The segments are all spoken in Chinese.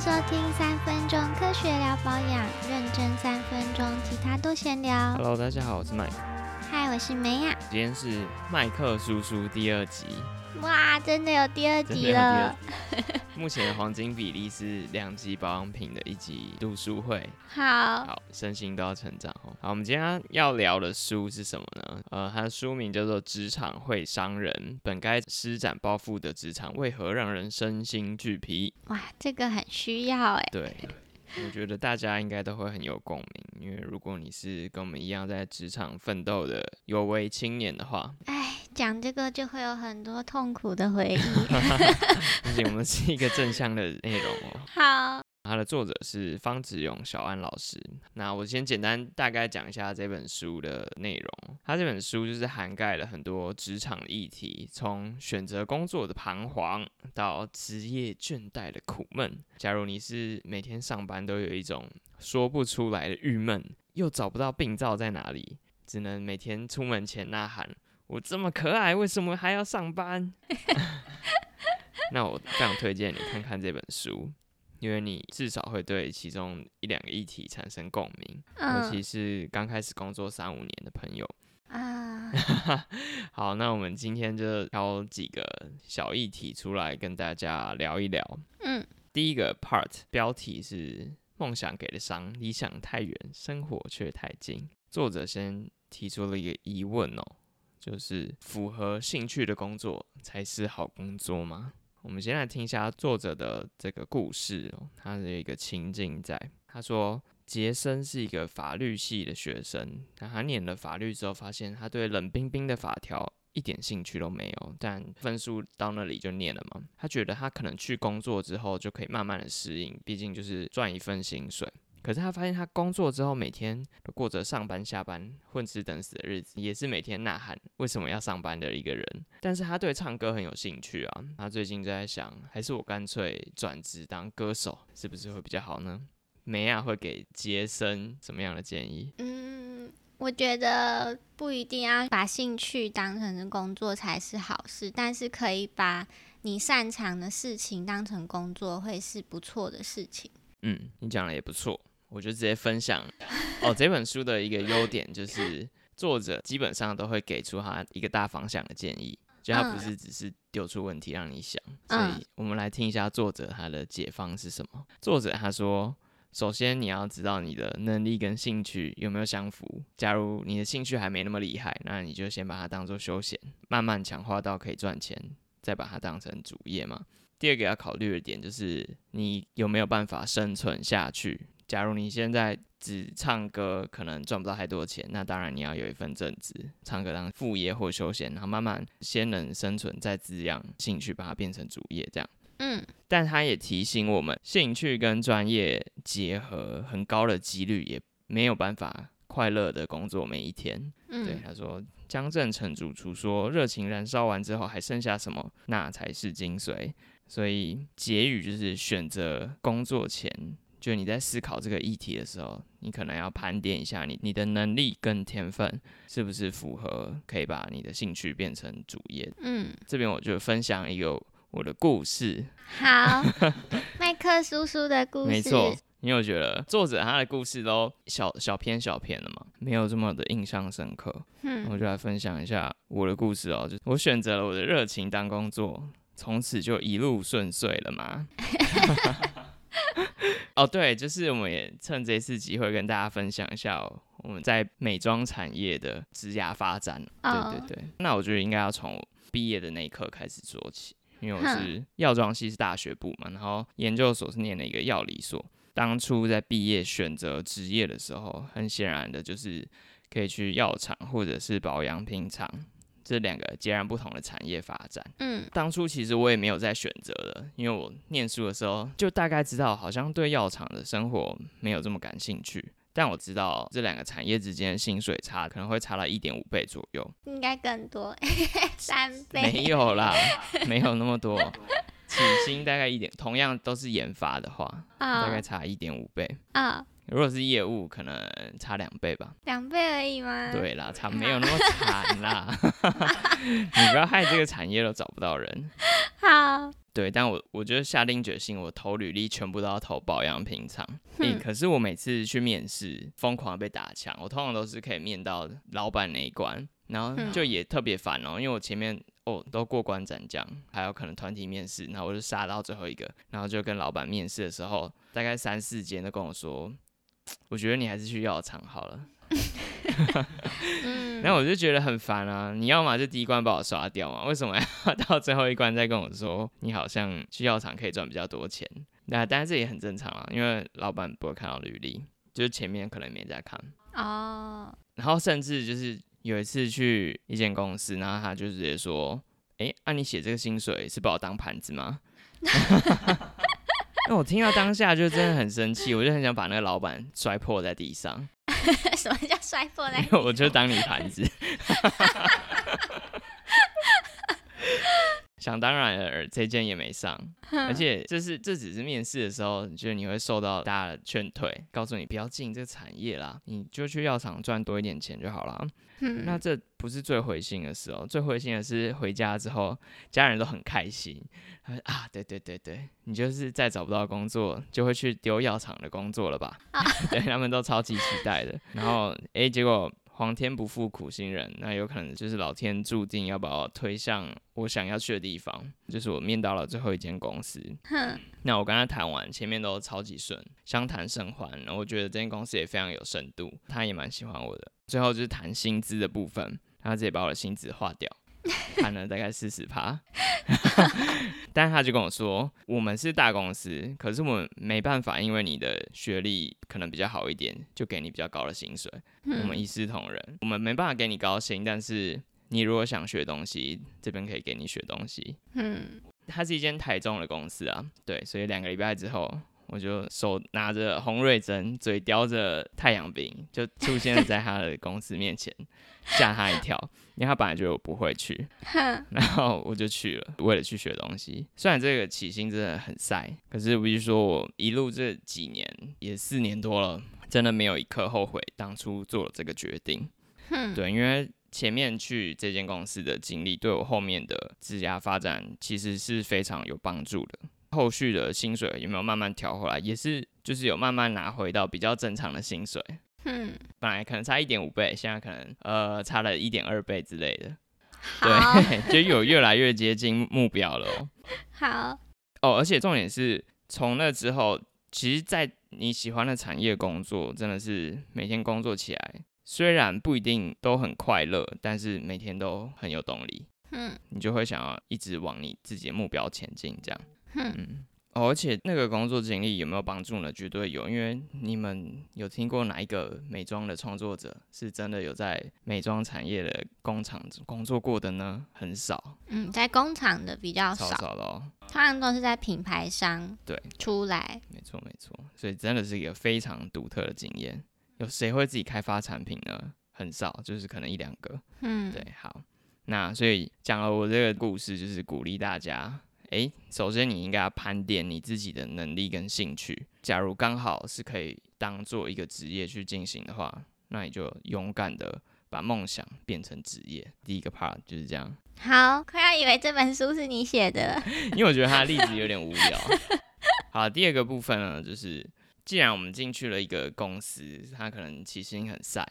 收听三分钟科学聊保养，认真三分钟，其他都闲聊。Hello，大家好，我是麦克，嗨，我是梅亚。今天是麦克叔叔第二集，哇，真的有第二集了，目前的黄金比例是两集保养品的一集读书会。好，好，身心都要成长哦。好，我们今天要聊的书是什么呢？呃，它的书名叫做《职场会伤人》，本该施展抱负的职场为何让人身心俱疲？哇，这个很需要哎。对，我觉得大家应该都会很有共鸣，因为如果你是跟我们一样在职场奋斗的有为青年的话，哎，讲这个就会有很多痛苦的回忆。而且我们是一个正向的内容哦。好，它的作者是方子勇小安老师。那我先简单大概讲一下这本书的内容。它这本书就是涵盖了很多职场议题，从选择工作的彷徨到职业倦怠的苦闷。假如你是每天上班都有一种说不出来的郁闷，又找不到病灶在哪里，只能每天出门前呐喊：“我这么可爱，为什么还要上班？” 那我非常推荐你看看这本书。因为你至少会对其中一两个议题产生共鸣，尤其嗯是刚开始工作三五年的朋友。啊，好，那我们今天就挑几个小议题出来跟大家聊一聊。嗯，第一个 part 标题是“梦想给的伤，理想太远，生活却太近”。作者先提出了一个疑问哦，就是符合兴趣的工作才是好工作吗？我们先来听一下作者的这个故事哦，他的一个情境在。他说，杰森是一个法律系的学生，那他念了法律之后，发现他对冷冰冰的法条一点兴趣都没有，但分数到那里就念了嘛。他觉得他可能去工作之后就可以慢慢的适应，毕竟就是赚一份薪水。可是他发现，他工作之后每天都过着上班下班、混吃等死的日子，也是每天呐喊为什么要上班的一个人。但是他对唱歌很有兴趣啊，他最近就在想，还是我干脆转职当歌手，是不是会比较好呢？梅亚会给杰森什么样的建议？嗯，我觉得不一定要把兴趣当成是工作才是好事，但是可以把你擅长的事情当成工作，会是不错的事情。嗯，你讲的也不错，我就直接分享哦。这本书的一个优点就是，作者基本上都会给出他一个大方向的建议，就他不是只是丢出问题让你想。所嗯以我们来听一下作者他的解方是什么。作者他说，首先你要知道你的能力跟兴趣有没有相符。假如你的兴趣还没那么厉害，那你就先把它当做休闲，慢慢强化到可以赚钱，再把它当成主业嘛。第二个要考虑的点就是你有没有办法生存下去。假如你现在只唱歌，可能赚不到太多钱，那当然你要有一份正职，唱歌当副业或休闲，然后慢慢先能生存，再滋养兴趣，把它变成主业这样。嗯但他也提醒我们，兴趣跟专业结合很高的几率，也没有办法快乐的工作每一天。对，嗯他说江正成主厨说，热情燃烧完之后还剩下什么，那才是精髓。所以结语就是选择工作前，就你在思考这个议题的时候，你可能要盘点一下你你的能力跟天分是不是符合，可以把你的兴趣变成主业。嗯，这边我就分享一个我的故事，好，麦克叔叔的故事，没错，因为我觉得作者他的故事都小小篇小篇的嘛，没有这么的印象深刻。嗯我就来分享一下我的故事哦，就我选择了我的热情当工作，从此就一路顺遂了嘛。哦，对，就是我们也趁这次机会跟大家分享一下、哦、我们在美妆产业的职涯发展。哦对对对，那我觉得应该要从我毕业的那一刻开始做起，因为我是药妆系是大学部嘛，然后研究所是念了一个药理所。当初在毕业选择职业的时候，很显然的就是可以去药厂或者是保养品厂这两个截然不同的产业发展。嗯当初其实我也没有在选择的，因为我念书的时候就大概知道，好像对药厂的生活没有这么感兴趣。但我知道这两个产业之间的薪水差可能会差到一点五倍左右，应该更多，三倍，没有啦，没有那么多，起薪大概一点，同样都是研发的话，大概啊差一点五倍。啊，如果是业务，可能差两倍吧。两倍而已吗？，对啦，差 没有那么惨啦。你不要害这个产业都找不到人。好，对，但我我觉得下定决心，我投履历全部都要投保养品厂。可是我每次去面试，疯狂被打枪，我通常都是可以面到老板那一关，然后嗯就也特别烦哦，因为我前面哦都过关斩将，还有可能团体面试，然后我就杀到最后一个，然后就跟老板面试的时候，大概三四间都跟我说，我觉得你还是去药厂好了。嗯，然后我就觉得很烦啊！你要么就第一关把我刷掉嘛，为什么要 到最后一关再跟我说你好像去药厂可以赚比较多钱？那当然这也很正常啊，因为老板不会看到履历，就是前面可能没在看。哦，然后甚至就是有一次去一间公司，然后他就直接说：“诶，按、你写这个薪水是把我当盘子吗？” 那我听到当下就真的很生气，我就很想把那个老板摔破在地上。什么叫摔破在 我就当你盘子。想当然了，这件也没上，而且这是这只是面试的时候，就是你会受到大家的劝退，告诉你不要进这个产业啦，你就去药厂赚多一点钱就好了。嗯那这不是最灰心的时候，最灰心的是回家之后，家人都很开心，他说啊，对对对对，你就是再找不到工作，就会去丢药厂的工作了吧？对他们都超级期待的。然后诶，结果皇天不负苦心人，那有可能就是老天注定要把我推向我想要去的地方，就是我面到了最后一间公司。哼，那我跟他谈完，前面都超级顺，相谈甚欢。然后我觉得这间公司也非常有深度，他也蛮喜欢我的。最后就是谈薪资的部分，他直接把我的薪资划掉，砍了大概四十趴。但是他就跟我说，我们是大公司，可是我们没办法，因为你的学历可能比较好一点，就给你比较高的薪水。我们一视同仁，我们没办法给你高薪，但是你如果想学东西，这边可以给你学东西。嗯，它是一间台中的公司啊，对，所以两个礼拜之后，我就手拿着红瑞珍，嘴叼着太阳饼，就出现在他的公司面前，吓他一跳，因为他本来觉得我不会去，然后我就去了，为了去学东西。虽然这个起薪真的很晒，可是我必须说我一路这几年也四年多了，真的没有一刻后悔当初做了这个决定。对，因为前面去这间公司的经历，对我后面的职涯发展其实是非常有帮助的。后续的薪水有没有慢慢调回来，也是就是有慢慢拿回到比较正常的薪水。嗯，本来可能差一点五倍，现在可能呃差了一点二倍之类的。好，对，就有越来越接近目标了哦。好，哦，而且重点是从那之后，其实，在你喜欢的产业工作，真的是每天工作起来，虽然不一定都很快乐，但是每天都很有动力，嗯，你就会想要一直往你自己的目标前进，这样。哼，嗯。哦，而且那个工作经历有没有帮助呢？绝对有，因为你们有听过哪一个美妆的创作者是真的有在美妆产业的工厂工作过的呢？很少，嗯，在工厂的比较超少，少的哦。通常都是在品牌商对出来，没错没错，所以真的是一个非常独特的经验。有谁会自己开发产品呢？很少，就是可能一两个。嗯，对，好，那所以讲了我这个故事，就是鼓励大家。诶，首先你应该要盘点你自己的能力跟兴趣。假如刚好是可以当做一个职业去进行的话，那你就勇敢的把梦想变成职业。第一个 part 就是这样，好，快要以为这本书是你写的，因为我觉得他的例子有点无聊。好，第二个部分呢，就是既然我们进去了一个公司，它可能起薪很晒，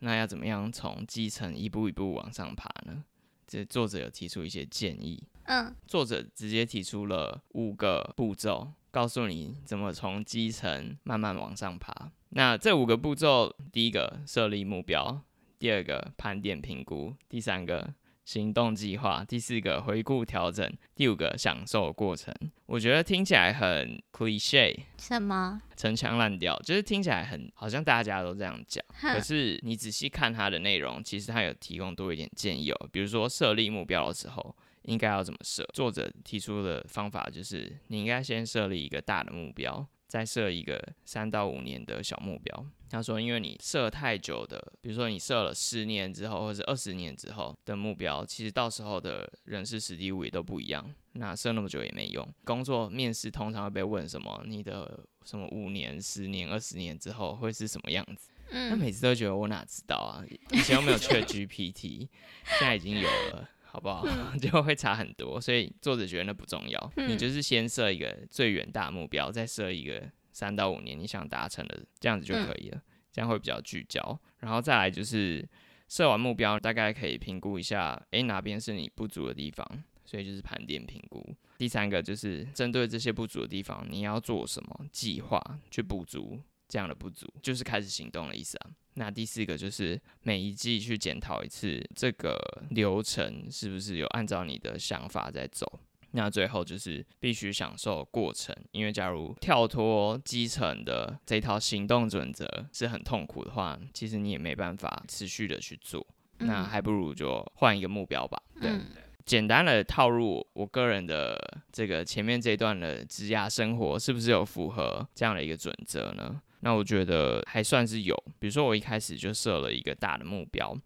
那要怎么样从基层一步一步往上爬呢？这作者有提出一些建议。嗯作者直接提出了五个步骤，告诉你怎么从基层慢慢往上爬。那这五个步骤，第一个设立目标，第二个盘点评估，第三个行动计划，第四个回顾调整，第五个享受过程。我觉得听起来很 cliche，什么？陈腔滥调，就是听起来很好像大家都这样讲。可，是你仔细看它的内容，其实它有提供多一点建议哦。比如说设立目标的时候，应该要怎么设？作者提出的方法就是，你应该先设立一个大的目标，再设一个三到五年的小目标。他说，因为你设太久的，比如说你设了十年之后，或者二十年之后的目标，其实到时候的人事实地物也都不一样。那设那么久也没用。工作面试通常会被问什么？你的什么五年、十年、二十年之后会是什么样子？他嗯，每次都觉得我哪知道啊？以前又没有 Chat GPT，现在已经有了。好不好？就会差很多。所以作者觉得那不重要，你就是先设一个最远大目标，再设一个三到五年你想达成的，这样子就可以了，这样会比较聚焦。然后再来就是设完目标，大概可以评估一下，诶，哪边是你不足的地方，所以就是盘点评估。第三个就是针对这些不足的地方，你要做什么计划去补足这样的不足，就是开始行动的意思啊。那第四个就是每一季去检讨一次这个流程是不是有按照你的想法在走。那最后就是必须享受过程，因为假如跳脱基层的这套行动准则是很痛苦的话，其实你也没办法持续的去做。那还不如就换一个目标吧。对。简单的套入我个人的这个前面这段的职涯生活，是不是有符合这样的一个准则呢？那我觉得还算是有。比如说我一开始就设了一个大的目标，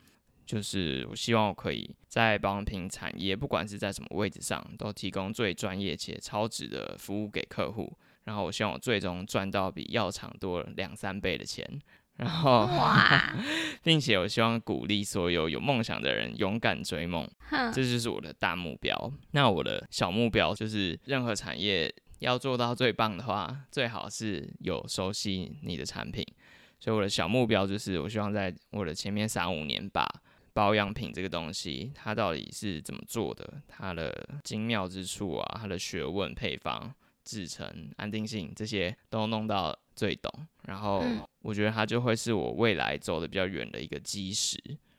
就是我希望我可以在保养品产业，不管是在什么位置上，都提供最专业且超值的服务给客户。然后我希望我最终赚到比药厂多两三倍的钱。然后，并且我希望鼓励所有有梦想的人勇敢追梦，这就是我的大目标。那我的小目标就是，任何产业要做到最棒的话，最好是有熟悉你的产品。所以我的小目标就是，我希望在我的前面三五年，把保养品这个东西，它到底是怎么做的，它的精妙之处啊，它的学问、配方、制成、安定性这些都弄到最懂，然后。我觉得它就会是我未来走的比较远的一个基石，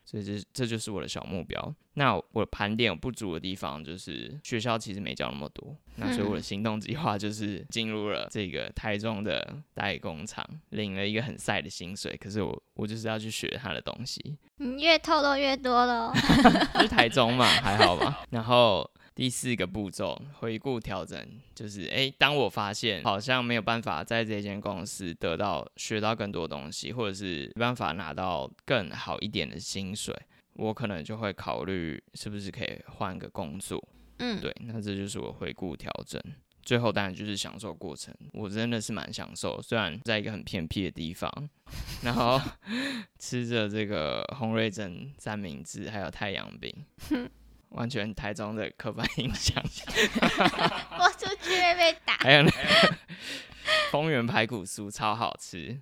所以这这就是我的小目标。那我盘点有不足的地方，就是学校其实没教那么多，那所以我的行动计划就是进入了这个台中的代工厂，领了一个很晒的薪水，可是我我就是要去学他的东西。你越透露越多了，是台中嘛，还好吧。然后。第四个步骤，回顾调整，就是诶，当我发现好像没有办法在这间公司得到学到更多东西，或者是没办法拿到更好一点的薪水，我可能就会考虑是不是可以换个工作。嗯，对，那这就是我回顾调整，最后当然就是享受过程。我真的是蛮享受，虽然在一个很偏僻的地方，然后 吃着这个红瑞珍三明治，还有太阳饼。完全台中的刻板印象，我出去会被打。还有那个丰原排骨酥超好吃，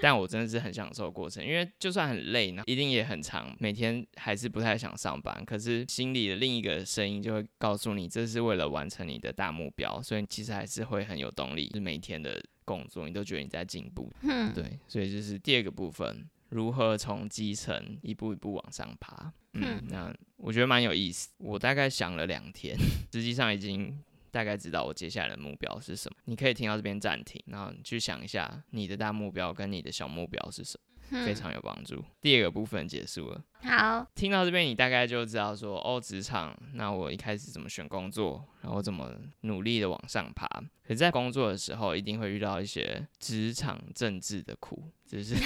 但我真的是很享受过程，因为就算很累呢，一定也很长，每天还是不太想上班。可是心里的另一个声音就会告诉你，这是为了完成你的大目标，所以其实还是会很有动力。是每天的工作，你都觉得你在进步。嗯，对，所以就是第二个部分。如何从基层一步一步往上爬？嗯，那我觉得蛮有意思。我大概想了两天，实际上已经大概知道我接下来的目标是什么。你可以听到这边暂停，然后去想一下你的大目标跟你的小目标是什么。非常有帮助。第二个部分结束了。好，听到这边你大概就知道说，哦，职场，那我一开始怎么选工作，然后怎么努力的往上爬。可在工作的时候，一定会遇到一些职场政治的苦，就是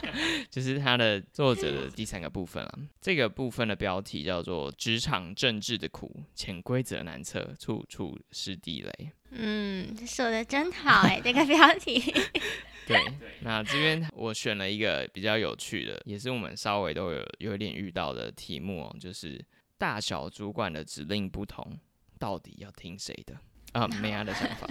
就是他的作者的第三个部分啊。这个部分的标题叫做《职场政治的苦，潜规则难测，处处是地雷》。嗯，说的真好哎，这个标题。对，那这边我选了一个比较有趣的，也是我们稍微都有有一点遇到的题目哦，就是大小主管的指令不同，到底要听谁的？啊，梅亚的想法。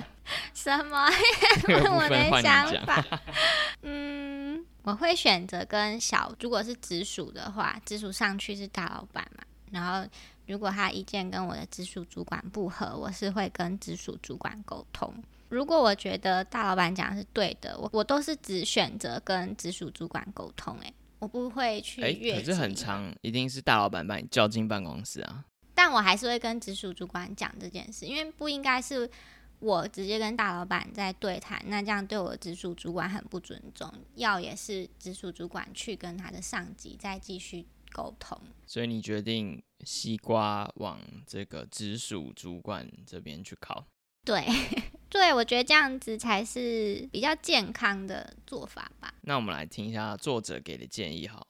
什么？问我的想法。嗯，我会选择跟小，如果是直属的话，直属上去是大老板嘛，然后如果他意见跟我的直属主管不合，我是会跟直属主管沟通。如果我觉得大老板讲的是对的，我我都是只选择跟直属主管沟通，哎，我不会去越。可是很长，一定是大老板把你叫进办公室啊。但我还是会跟直属主管讲这件事，因为不应该是我直接跟大老板在对谈，那这样对我的直属主管很不尊重。要也是直属主管去跟他的上级再继续沟通。所以你决定西瓜往这个直属主管这边去靠。对，对，我觉得这样子才是比较健康的做法吧。那我们来听一下作者给的建议，好，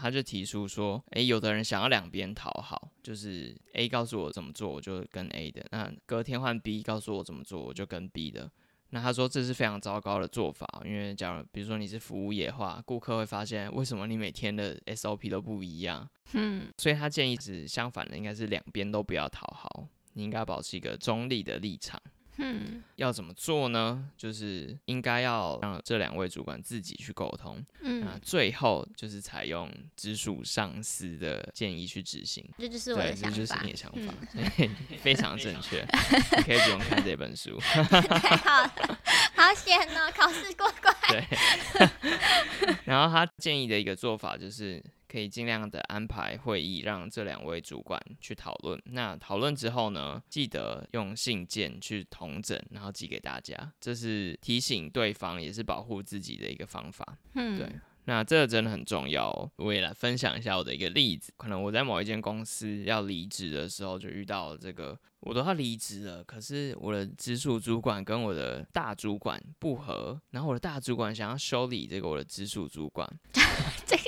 他就提出说，诶，有的人想要两边讨好，就是 A 告诉我怎么做，我就跟 A 的；那隔天换 B 告诉我怎么做，我就跟 B 的。那他说这是非常糟糕的做法，因为假如比如说你是服务业的话，顾客会发现为什么你每天的 SOP 都不一样，嗯所以他建议是相反的，应该是两边都不要讨好，你应该保持一个中立的立场。嗯要怎么做呢？就是应该要让这两位主管自己去沟通，那嗯，最后就是采用直属上司的建议去执行。这就是我对，的想法这就是你。的想法，嗯非常正确。你可以不用看这本书，太 好了，好险哦，考试过关。对。然后他建议的一个做法就是，可以尽量的安排会议，让这两位主管去讨论。那讨论之后呢，记得用信件去统整，然后寄给大家。这是提醒对方，也是保护自己的一个方法。嗯，对那这个真的很重要哦。我也来分享一下我的一个例子。可能我在某一间公司要离职的时候，就遇到了这个，我都要离职了，可是我的直属主管跟我的大主管不合，然后我的大主管想要修理这个我的直属主管，这个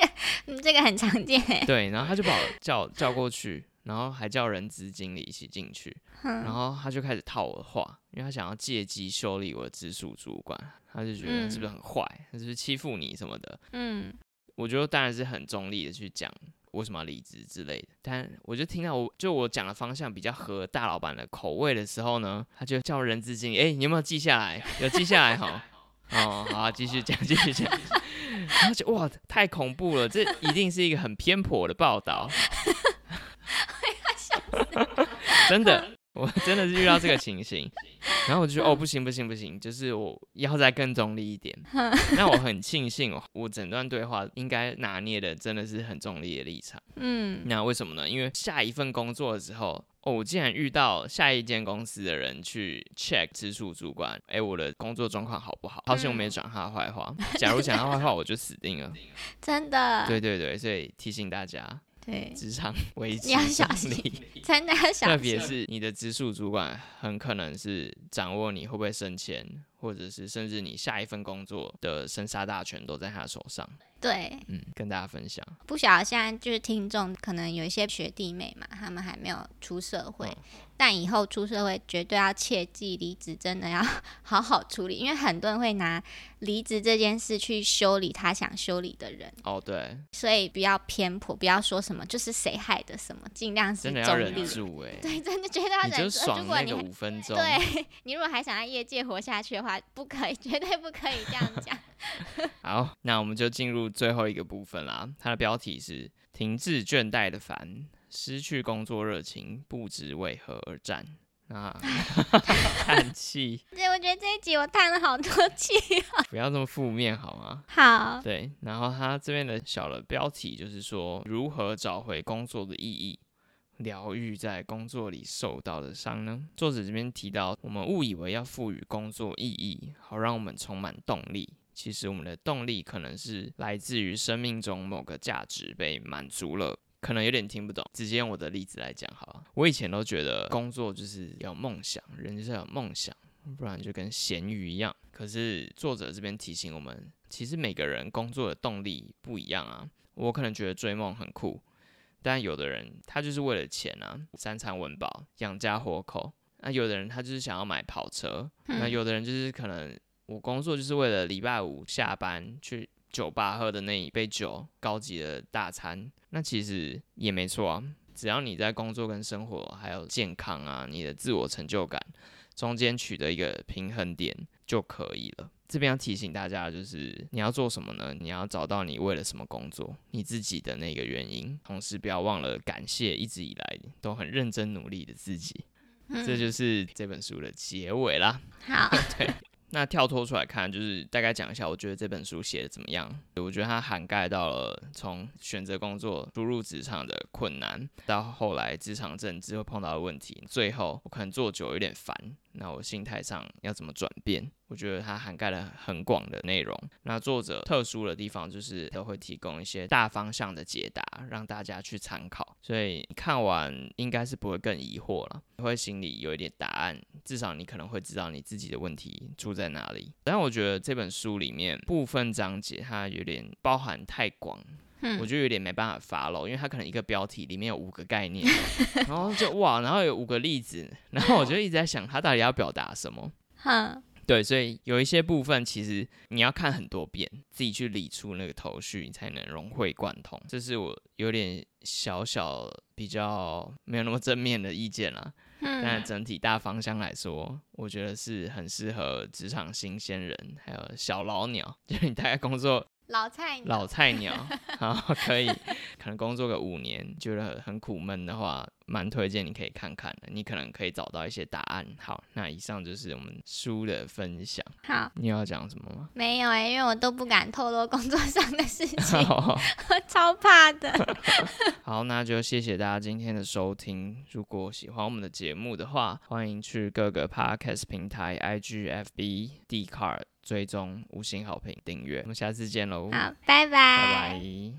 嗯，这个很常见。对，然后他就把我叫叫过去，然后还叫人资经理一起进去，然嗯后他就开始套我的话，因为他想要借机修理我的直属主管，他就觉得是不是很坏，他是不是欺负你什么的。嗯我觉得当然是很中立的去讲为什么要离职之类的，但我就听到我就我讲的方向比较合大老板的口味的时候呢，他就叫人资经理，哎、你有没有记下来？有记下来哈。哦，好啊，继续讲，继续讲。然后就哇，太恐怖了，这一定是一个很偏颇的报道。真的，我真的是遇到这个情形，然后我就觉得哦，不行不行不行，就是我要再更中立一点。那我很庆幸哦，我整段对话应该拿捏的真的是很中立的立场。嗯那为什么呢？因为下一份工作的时候，哦，我竟然遇到下一间公司的人去 check 直属主管，哎，我的工作状况好不好？好险我没讲他的坏话，假如讲他坏话，我就死定了。真的。对对对，所以提醒大家，对，职场 危机你要小中心真的要小特。别是你的直属主管，很可能是掌握你会不会升迁，或者是甚至你下一份工作的生杀大权都在他手上。对，嗯，跟大家分享。不晓得现在就是听众，可能有一些学弟妹嘛，他们还没有出社会，嗯但以后出社会绝对要切记离职，真的要 好好处理，因为很多人会拿离职这件事去修理他想修理的人，哦，对，所以不要偏颇，不要说什么就是谁害的什么，尽量是真的要忍。住哎、对，真的觉得要你就忍住。如爽那个果你五分钟。对 你如果还想在业界活下去的话，不可以，绝对不可以这样讲。好，那我们就进入最后一个部分啦。它的标题是“停滞倦怠的烦，失去工作热情，不知为何而战”。啊，叹气，对，我觉得这一集我叹了好多气啊。不要这么负面好吗？好，对，然后他这边的小的标题就是说如何找回工作的意义，疗愈在工作里受到的伤呢？作者这边提到，我们误以为要赋予工作意义，好让我们充满动力。其实我们的动力可能是来自于生命中某个价值被满足了。可能有点听不懂，直接用我的例子来讲好了。我以前都觉得工作就是要梦想，人就是要有梦想，不然就跟咸鱼一样。可是作者这边提醒我们，其实每个人工作的动力不一样啊。我可能觉得追梦很酷，但有的人他就是为了钱啊，三餐温饱，养家活口。那有的人他就是想要买跑车，那嗯有的人就是可能我工作就是为了礼拜五下班去酒吧喝的那一杯酒，高级的大餐。那其实也没错啊，只要你在工作跟生活还有健康啊，你的自我成就感中间取得一个平衡点就可以了。这边要提醒大家，就是你要做什么呢？你要找到你为了什么工作，你自己的那个原因，同时不要忘了感谢一直以来都很认真努力的自己。这嗯，就是这本书的结尾啦。好，那跳脱出来看，就是大概讲一下，我觉得这本书写的怎么样？我觉得它涵盖到了从选择工作、初入职场的困难，到后来职场政治会碰到的问题，最后我可能做久有点烦，那我心态上要怎么转变？我觉得它涵盖了很广的内容。那作者特殊的地方就是都会提供一些大方向的解答，让大家去参考。所以看完应该是不会更疑惑了，会心里有一点答案，至少你可能会知道你自己的问题出在哪里。但我觉得这本书里面部分章节它有点包含太广。嗯我就有点没办法 follow，因为它可能一个标题里面有五个概念，然后就哇，然后有五个例子，然后我就一直在想它到底要表达什么。哈，对，所以有一些部分其实你要看很多遍，自己去理出那个头绪，你才能融会贯通。这是我有点小小比较没有那么正面的意见啦。但整体大方向来说，我觉得是很适合职场新鲜人，还有小老鸟，就是你大概工作。老菜老菜鸟，然后可以，可能工作个五年，觉得很苦闷的话，蛮推荐你可以看看的，你可能可以找到一些答案。好，那以上就是我们书的分享。好，你要讲什么吗？没有哎，因为我都不敢透露工作上的事情，我超怕的。好，那就谢谢大家今天的收听。如果喜欢我们的节目的话，欢迎去各个 podcast 平台，IGFB、d c a r 追踪五星好评订阅，我们下次见喽！好，拜拜，拜拜。